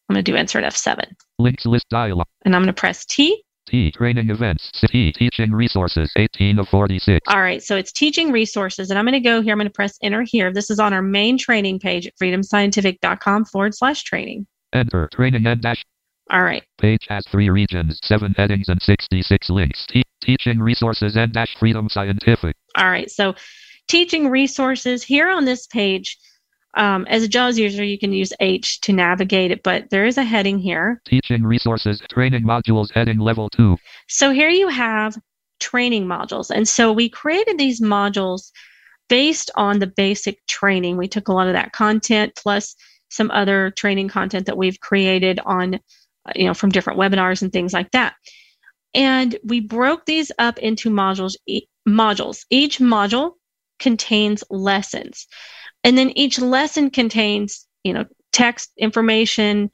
I'm going to do insert F7 Links list dialog. and I'm going to press T. T. Training events. T. Teaching resources. 18 of 46. All right, so it's teaching resources, and I'm going to go here. I'm going to press enter here. This is on our main training page at freedomscientific.com forward slash training. Enter. Training and dash. All right, Page has three regions, seven headings, and 66 links. T. Teaching resources and dash Freedom Scientific. all right. So teaching resources here on this page. Um, as a JAWS user, you can use H to navigate it, but there is a heading here. Teaching resources. Training modules. Heading level two. So here you have training modules. And so we created these modules based on the basic training. We took a lot of that content plus some other training content that we've created on, you know, from different webinars and things like that. And we broke these up into modules. E- modules. Each module contains lessons, and then each lesson contains, you know, text information,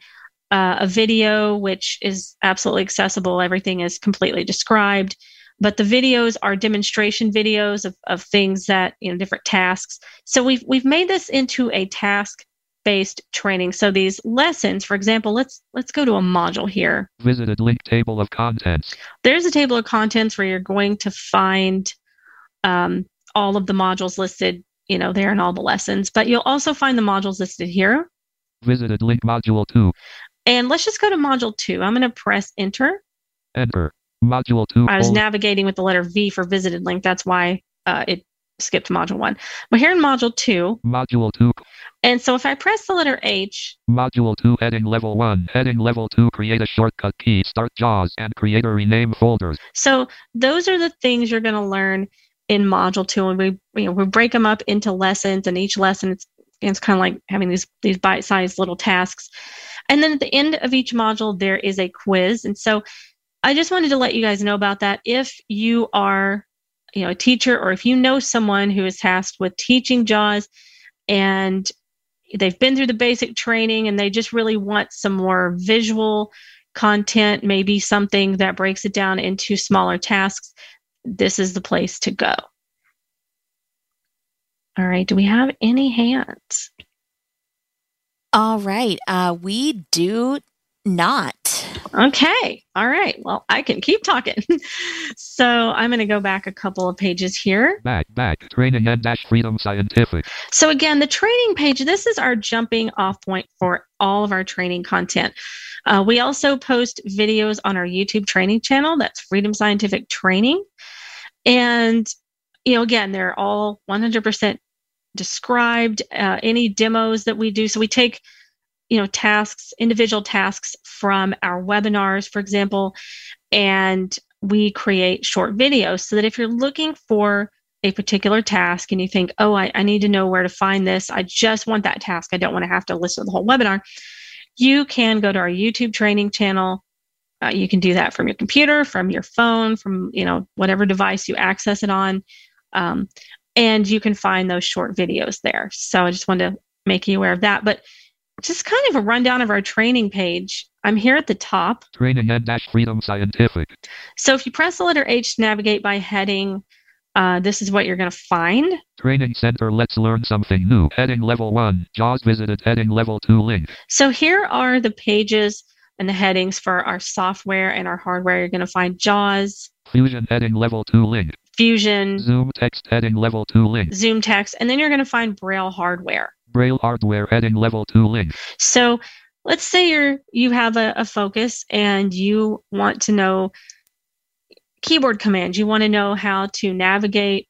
uh, a video, which is absolutely accessible. Everything is completely described. But the videos are demonstration videos of, of things that, you know, different tasks. So we've we've made this into a task based training. So these lessons, for example, let's let's go to a module here. Visited link table of contents. There's a table of contents where you're going to find um, all of the modules listed, you know, there and all the lessons. But you'll also find the modules listed here. Visited link module two. And let's just go to module two. I'm going to press enter. Enter. Module two. I was navigating with the letter V for visited link. That's why uh, it skipped module one. But here in module two, Module two. and so if I press the letter H, Module 2 heading level 1 heading level 2 create a shortcut key. Start JAWS and create or rename folders so those are the things you're going to learn in module two, and we you know we break them up into lessons, and each lesson it's it's kind of like having these these bite-sized little tasks, and then at the end of each module there is a quiz, and so I just wanted to let you guys know about that. If you are you know a teacher or if you know someone who is tasked with teaching JAWS and they've been through the basic training and they just really want some more visual content, maybe something that breaks it down into smaller tasks, this is the place to go. All right, do we have any hands? All right. Uh, we do not. Okay. All right. Well, I can keep talking. [laughs] so I'm going to go back a couple of pages here. back back training and dash freedom scientific So again, the training page, this is our jumping off point for all of our training content. Uh, we also post videos on our YouTube training channel. That's Freedom Scientific Training. And, you know, again, they're all 100% described, uh, any demos that we do. So we take, you know, tasks, individual tasks from our webinars, for example, and we create short videos so that if you're looking for a particular task and you think, oh, I, I need to know where to find this, I just want that task, I don't want to have to listen to the whole webinar, you can go to our YouTube training channel. Uh, you can do that from your computer, from your phone, from you know whatever device you access it on, um, and you can find those short videos there. So I just wanted to make you aware of that. But just kind of a rundown of our training page. I'm here at the top. training and dash freedom scientific So if you press the letter H to navigate by heading, uh, this is what you're going to find. training center let's learn something new heading level 1 JAWS visited heading level 2 link So here are the pages and the headings for our software and our hardware. You're going to find JAWS, fusion heading level 2 link Fusion, zoom text heading level 2 link Zoom text, and then you're going to find Braille hardware. Braille hardware heading level 2 link So let's say you're you have a, a focus and you want to know keyboard commands. You want to know how to navigate,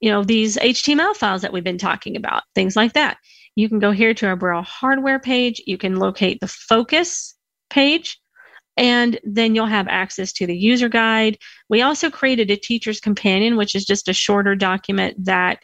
you know, these HTML files that we've been talking about, things like that. You can go here to our Braille hardware page. You can locate the focus page, and then you'll have access to the user guide. We also created a teacher's companion, which is just a shorter document that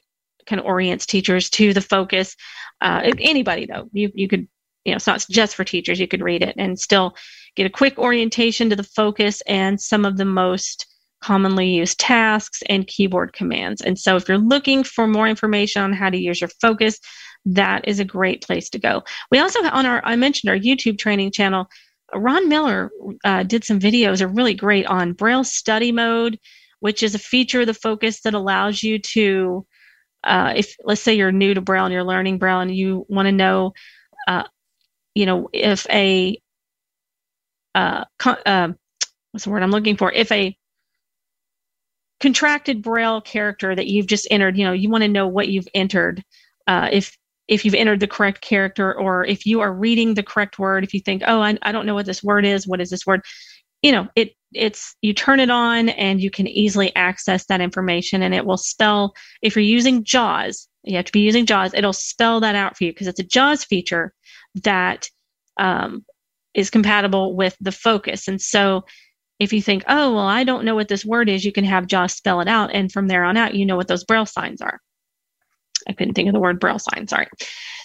kind of orients teachers to the focus. Uh, anybody though, you you could you know, it's not just for teachers. You could read it and still get a quick orientation to the focus and some of the most commonly used tasks and keyboard commands. And so, if you're looking for more information on how to use your focus, that is a great place to go. We also, on our, I mentioned our YouTube training channel, Ron Miller uh, did some videos, are really great on Braille study mode, which is a feature of the focus that allows you to, uh, if let's say you're new to Braille and you're learning Braille and you want to know, uh, you know, if a uh, co- uh, what's the word I'm looking for? If a contracted braille character that you've just entered, you know, you want to know what you've entered. Uh, if if you've entered the correct character or if you are reading the correct word if you think oh I, I don't know what this word is what is this word you know it it's you turn it on and you can easily access that information and it will spell if you're using jaws you have to be using jaws it'll spell that out for you because it's a jaws feature that um, is compatible with the focus. And so if you think oh well i don't know what this word is you can have jaws spell it out and from there on out you know what those braille signs are I couldn't think of the word braille sign. Sorry.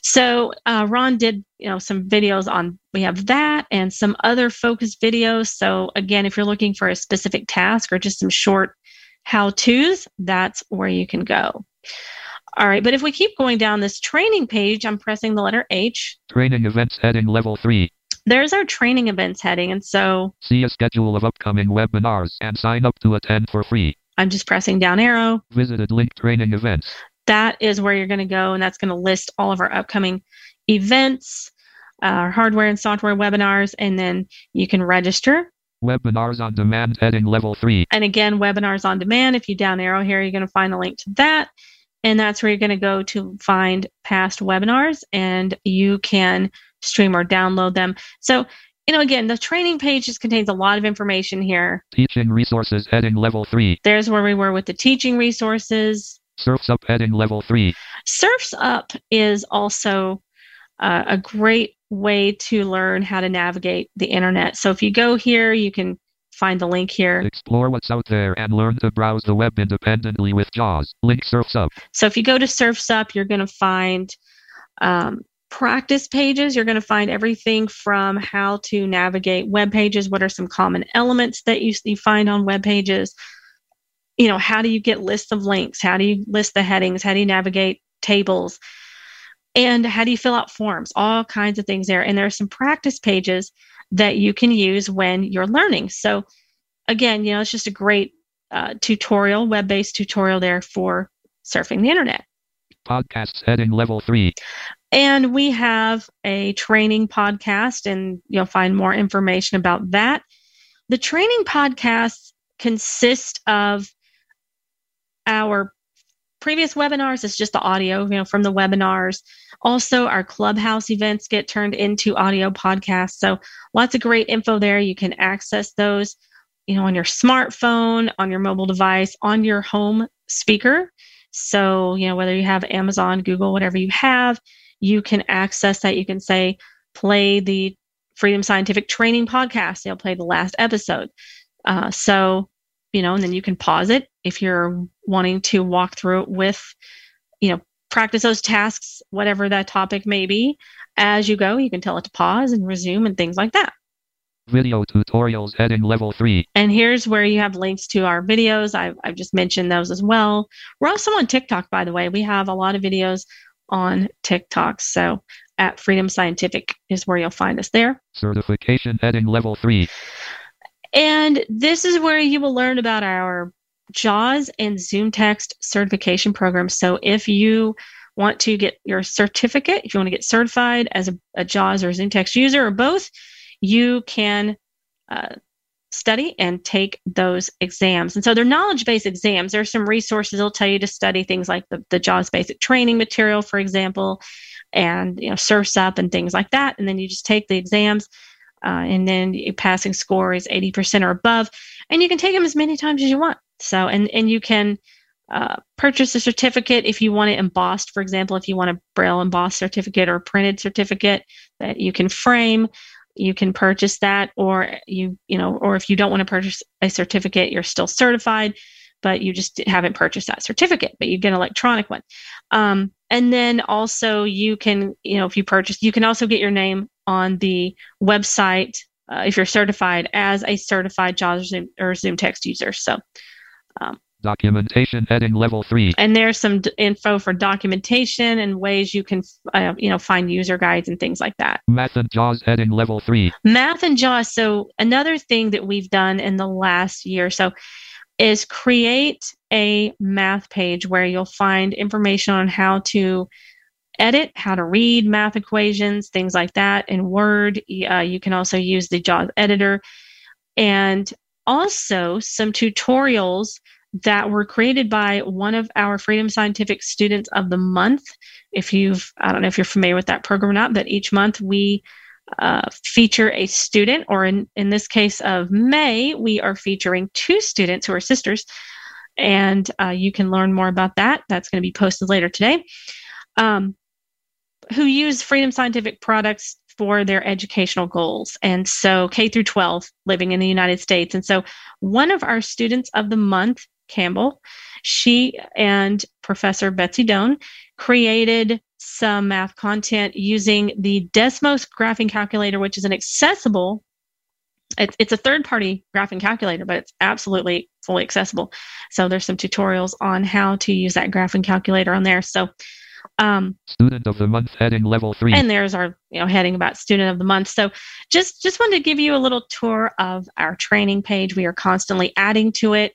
So uh, Ron did, you know, some videos on. We have that and some other focus videos. So again, if you're looking for a specific task or just some short how tos, that's where you can go. All right, but if we keep going down this training page, I'm pressing the letter H. Training events heading level three. There's our training events heading, and so See a schedule of upcoming webinars and sign up to attend for free. I'm just pressing down arrow. Visited link training events. That is where you're going to go, and that's going to list all of our upcoming events, our hardware and software webinars, and then you can register. Webinars on demand heading level three. And again, webinars on demand. If you down arrow here, you're going to find the link to that. And that's where you're going to go to find past webinars and you can stream or download them. So, you know, again, the training page just contains a lot of information here. Teaching resources heading level three. There's where we were with the teaching resources. Surfs up heading level three. Surfs Up is also uh, a great way to learn how to navigate the internet. So if you go here, you can find the link here. Explore what's out there and learn to browse the web independently with JAWS. Link Surfs up. So if you go to Surfs Up, you're going to find um, practice pages. You're going to find everything from how to navigate web pages, what are some common elements that you, you find on web pages. You know, how do you get lists of links? How do you list the headings? How do you navigate tables? And how do you fill out forms? All kinds of things there. And there are some practice pages that you can use when you're learning. So, again, you know, it's just a great uh, tutorial, web based tutorial there for surfing the internet. Podcasts heading level three. And we have a training podcast, and you'll find more information about that. The training podcasts consist of our previous webinars. It's just the audio, you know, from the webinars. Also, our clubhouse events get turned into audio podcasts. So lots of great info there. You can access those, you know, on your smartphone, on your mobile device, on your home speaker. So, you know, whether you have Amazon, Google, whatever you have, you can access that. You can say, play the Freedom Scientific Training podcast. They'll play the last episode. Uh, so, you know, and then you can pause it if you're wanting to walk through it with, you know, practice those tasks, whatever that topic may be. As you go, you can tell it to pause and resume and things like that. Video tutorials heading level three. And here's where you have links to our videos. I've, I've just mentioned those as well. We're also on TikTok, by the way. We have a lot of videos on TikTok. So at Freedom Scientific is where you'll find us there. Certification heading level three. And this is where you will learn about our JAWS and Zoom Text certification program. So if you want to get your certificate, if you want to get certified as a, a JAWS or Zoom Text user or both, you can uh, study and take those exams. And so they're knowledge based exams. There's some resources that'll tell you to study things like the, the JAWS basic training material, for example, and you know, Surfs Up and things like that. And then you just take the exams. Uh, and then your passing score is 80% or above and you can take them as many times as you want. So and and you can uh, purchase a certificate if you want it embossed. For example if you want a braille embossed certificate or a printed certificate that you can frame you can purchase that or you you know or if you don't want to purchase a certificate you're still certified but you just haven't purchased that certificate but you get an electronic one. Um, and then also you can you know if you purchase you can also get your name on the website uh, if you're certified as a certified JAWS Zoom, or Zoom text user so um, Documentation heading level three. and there's some d- info for documentation and ways you can uh, you know find user guides and things like that Math and JAWS heading level three. math and jaws so another thing that we've done in the last year or so is create a math page where you'll find information on how to edit how to read math equations things like that in word uh, you can also use the jaws editor and also some tutorials that were created by one of our Freedom Scientific Students of the Month. If you've, I don't know if you're familiar with that program or not, but each month we uh, feature a student, or in, in this case of May, we are featuring two students who are sisters. And uh, you can learn more about that. That's going to be posted later today. Um, who use Freedom Scientific products for their educational goals. And so K through 12 living in the United States. And so one of our students of the month, Campbell, she and Professor Betsy Doan created some math content using the Desmos graphing calculator, which is an accessible it's, it's a third party graphing calculator, but it's absolutely fully accessible. So there's some tutorials on how to use that graphing calculator on there. So um, student of the month heading level three. And there's our you know heading about student of the month. So just just wanted to give you a little tour of our training page. We are constantly adding to it.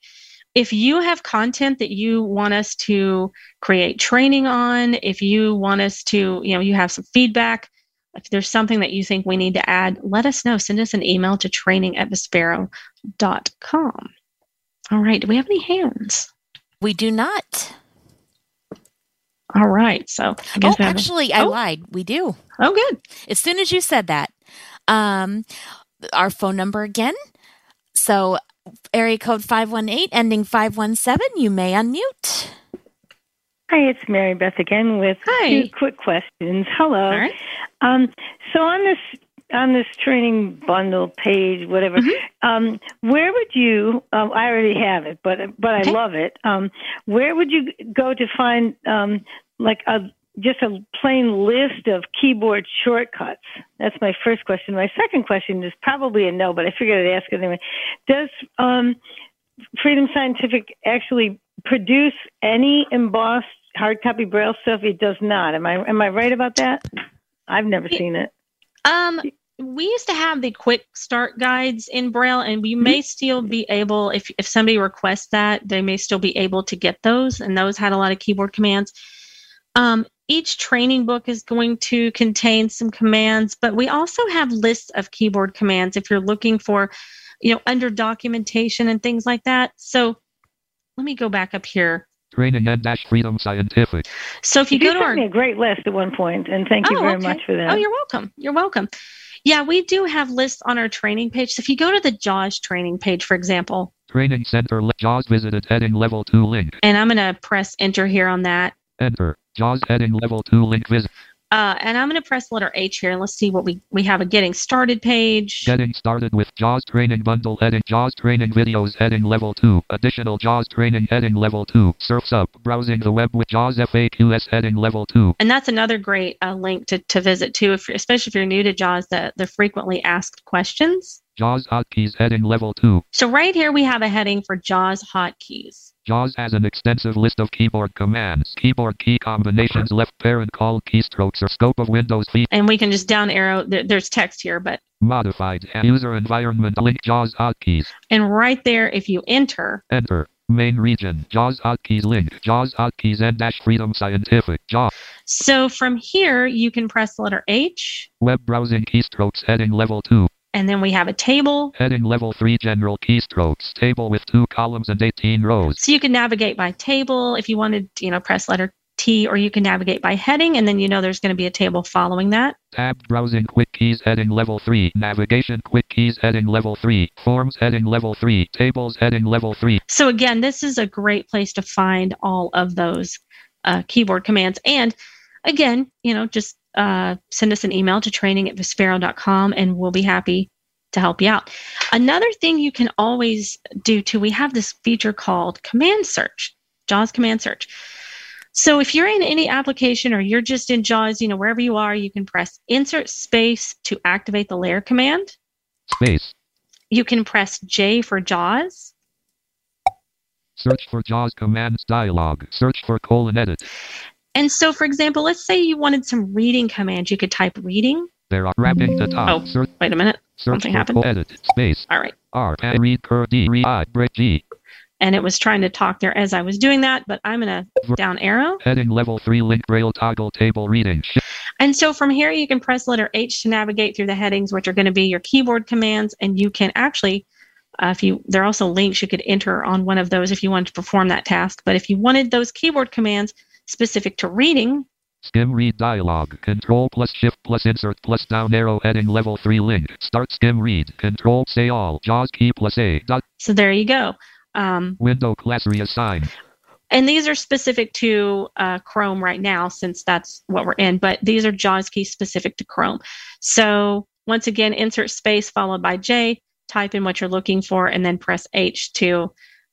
If you have content that you want us to create training on, if you want us to, you know, you have some feedback, if there's something that you think we need to add, let us know. Send us an email to training at vispero.com. All right. Do we have any hands? We do not. All right. So I guess oh, actually, a- I oh. lied. We do. Oh, good. As soon as you said that, um, our phone number again. So area code 518 ending 517, you may unmute. Hi, it's Mary Beth again with Hi. two quick questions. Hello. All right. Um, so on this on this training bundle page, whatever, mm-hmm. um, where would you? Um, I already have it, but but I love it. Um, where would you go to find um, like a just a plain list of keyboard shortcuts? That's my first question. My second question is probably a no, but I figured I'd ask it anyway. Does um, Freedom Scientific actually produce any embossed hard copy braille stuff? It does not. Am I am I right about that? I've never seen it. Um, we used to have the quick start guides in braille and we may mm-hmm. still be able if if somebody requests that they may still be able to get those and those had a lot of keyboard commands um, each training book is going to contain some commands but we also have lists of keyboard commands if you're looking for you know under documentation and things like that so let me go back up here Training and Dash Freedom Scientific. So if you, you go to sent our, me a great list at one point, and thank you oh, very okay. much for that. Oh, you're welcome. You're welcome. Yeah, we do have lists on our training page. So if you go to the JAWS training page, for example, Training Center JAWS visited heading level 2 link. And I'm going to press enter here on that. Enter. JAWS heading level 2 link visit. Uh, and I'm going to press letter H here and let's see what we, we have a getting started page. Getting started with JAWS training bundle heading JAWS training videos heading level 2. Additional JAWS training heading level 2. Surfs up. Browsing the web with JAWS FAQs heading level 2. And that's another great uh, link to, to visit too, if, especially if you're new to JAWS, the, the frequently asked questions. JAWS hotkeys heading level 2. So right here we have a heading for JAWS hotkeys. JAWS has an extensive list of keyboard commands, keyboard key combinations, left parent call keystrokes, or scope of Windows feet. And we can just down arrow, there, there's text here, but. Modified user environment link JAWS hotkeys. And right there, if you enter. Enter. Main region, JAWS hotkeys link, JAWS hotkeys and dash freedom scientific, JAWS. So from here, you can press letter H. Web browsing keystrokes heading level 2. And then we have a table. Heading level 3 general keystrokes. Table with two columns and 18 rows. So you can navigate by table if you wanted, you know, press letter T, or you can navigate by heading, and then you know there's going to be a table following that. Tab browsing quick keys heading level 3. Navigation quick keys heading level 3. Forms heading level 3. Tables heading level 3. So again, this is a great place to find all of those uh, keyboard commands. And again, you know, just uh, send us an email to training at vispero.com and we'll be happy to help you out. Another thing you can always do too, we have this feature called command search, JAWS command search. So if you're in any application or you're just in JAWS, you know, wherever you are, you can press insert space to activate the layer command. Space. You can press J for JAWS. Search for JAWS commands dialog. Search for colon edit. And so, for example, let's say you wanted some reading commands. You could type reading. There are wrapping the top. Oh, search, wait a minute. Something happened. Edit space. All right. R read cur D re I break G. And it was trying to talk there as I was doing that, but I'm gonna down arrow. Heading level three link rail toggle table reading. And so from here you can press letter H to navigate through the headings, which are going to be your keyboard commands, and you can actually Uh, if you, there are also links you could enter on one of those if you wanted to perform that task. But if you wanted those keyboard commands specific to reading, Skim read dialog. Control plus shift plus insert plus down arrow heading level 3 link. Start skim read. Control say all. JAWS key plus A. Dot. so there you go. Um, Window class reassign. and these are specific to uh, Chrome right now, since that's what we're in. But these are JAWS keys specific to Chrome. So once again, insert space followed by J, type in what you're looking for, and then press H to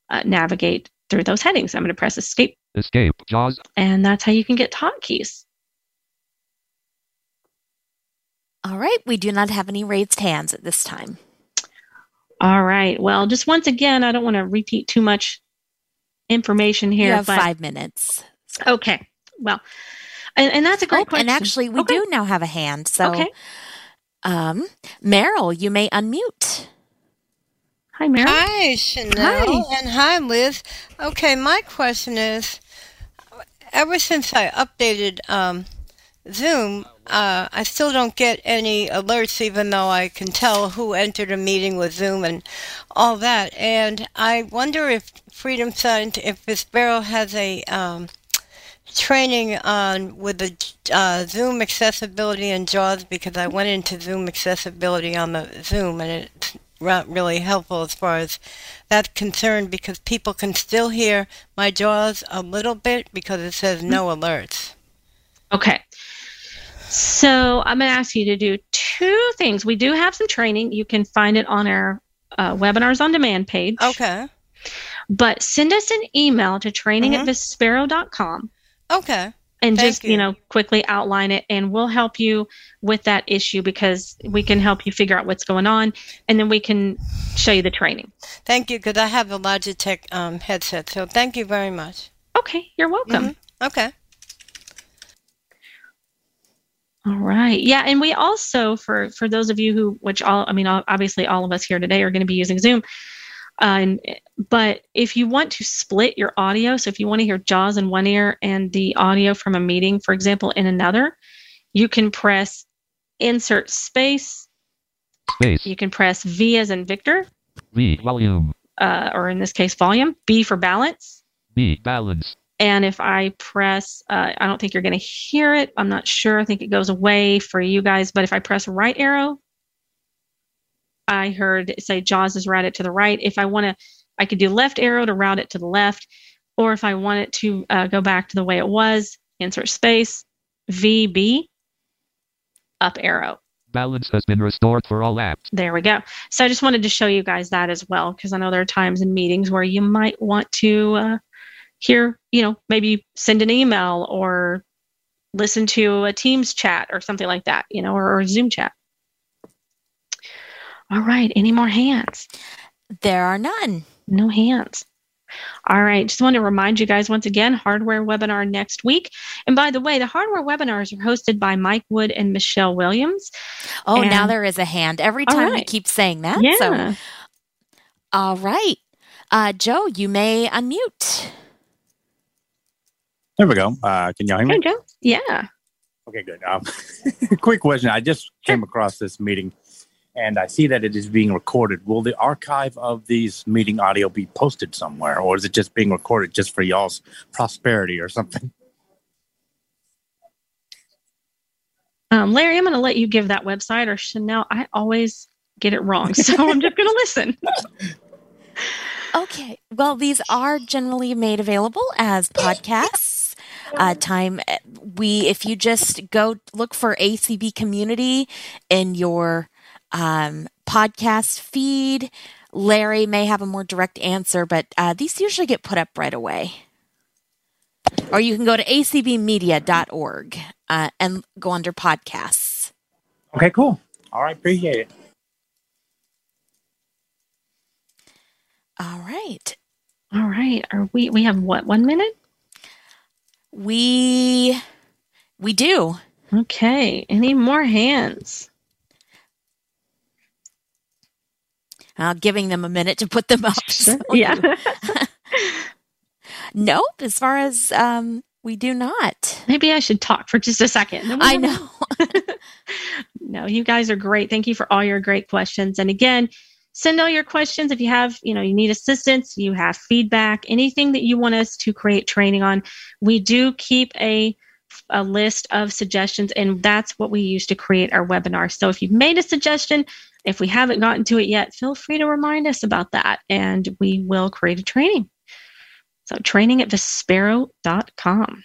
uh, navigate through those headings. I'm going to press Escape, Escape. JAWS. and that's how you can get hotkeys. All right. We do not have any raised hands at this time. All right. Well, just once again, I don't want to repeat too much information here. you have but five minutes. okay. Well, and, and that's a great Oh, question. and actually, we Okay. do now have a hand. So, Okay. um, Meryl, you may unmute. Hi, Mary. Hi, Chanel. And hi, Liz. Okay, my question is ever since I updated um, Zoom, uh, I still don't get any alerts, even though I can tell who entered a meeting with Zoom and all that. And I wonder if Freedom Science, if Vispero has a um, training on with the uh, Zoom accessibility and JAWS because I went into Zoom accessibility on the Zoom and it's really helpful as far as that's concerned because people can still hear my JAWS a little bit because it says no alerts. Okay. So I'm going to ask you to do two things. We do have some training. You can find it on our uh, webinars on demand page. Okay. But send us an email to training at Mhm. vispero.com Okay. And Thank just, you. you. know, quickly outline it and we'll help you with that issue because we can help you figure out what's going on and then we can show you the training. Thank you because I have a Logitech um, headset. So thank you very much. Okay, you're welcome. Mhm. Okay. All right. Yeah, and we also for for those of you who which all I mean obviously all of us here today are going to be using Zoom. And but if you want to split your audio, so if you want to hear JAWS in one ear and the audio from a meeting, for example, in another, you can press insert space. Space. You can press V as in Victor, V. Volume. uh, or in this case, volume. B for balance. B. Balance. And if I press, uh, I don't think you're going to hear it. I'm not sure. I think it goes away for you guys. But if I press right arrow, I heard say JAWS is routed to the right. If I want to, I could do left arrow to route it to the left. Or if I want it to uh, go back to the way it was, insert space, VB, up arrow. Balance has been restored for all apps. There we go. So I just wanted to show you guys that as well, because I know there are times in meetings where you might want to uh, hear, you know, maybe send an email or listen to a Teams chat or something like that, you know, or, or Zoom chat. All right. Any more hands? There are none. No hands. All right. Just want to remind you guys once again hardware webinar next week. And by the way, the hardware webinars are hosted by Mike Wood and Michelle Williams. Oh, now there is a hand. Every All time we keep saying that. Yeah. So, all right. Uh, Joe, you may unmute. There we go. Uh, can y'all hear Hey, me? Joe. Yeah. Okay, good. Um, [laughs] quick question. I just came across this meeting and I see that it is being recorded. Will the archive of these meeting audio be posted somewhere or is it just being recorded just for y'all's prosperity or something? Um, Larry, I'm going to let you give that website or Chanel. I always get it wrong. So I'm just going to listen. [laughs] Okay. Well, these are generally made available as podcasts. Uh, time uh, we if you just go look for ACB community in your um, podcast feed, Larry may have a more direct answer, but uh, these usually get put up right away. Or you can go to acbmedia.org uh, and go under podcasts. Okay, cool. All right, appreciate it. All right. All right. Are we, we have what, one minute? We we do. Okay. Any more hands? Uh, giving them a minute to put them [laughs] up. so Yeah. [laughs] nope. As far as um, we do not. Maybe I should talk for just a second. I know. [laughs] no, you guys are great. Thank you for all your great questions. And again, send all your questions if you have you know you need assistance you have feedback anything that you want us to create training on we do keep a a list of suggestions and that's what we use to create our webinar so if you've made a suggestion if we haven't gotten to it yet feel free to remind us about that and we will create a training. So training at vispero.com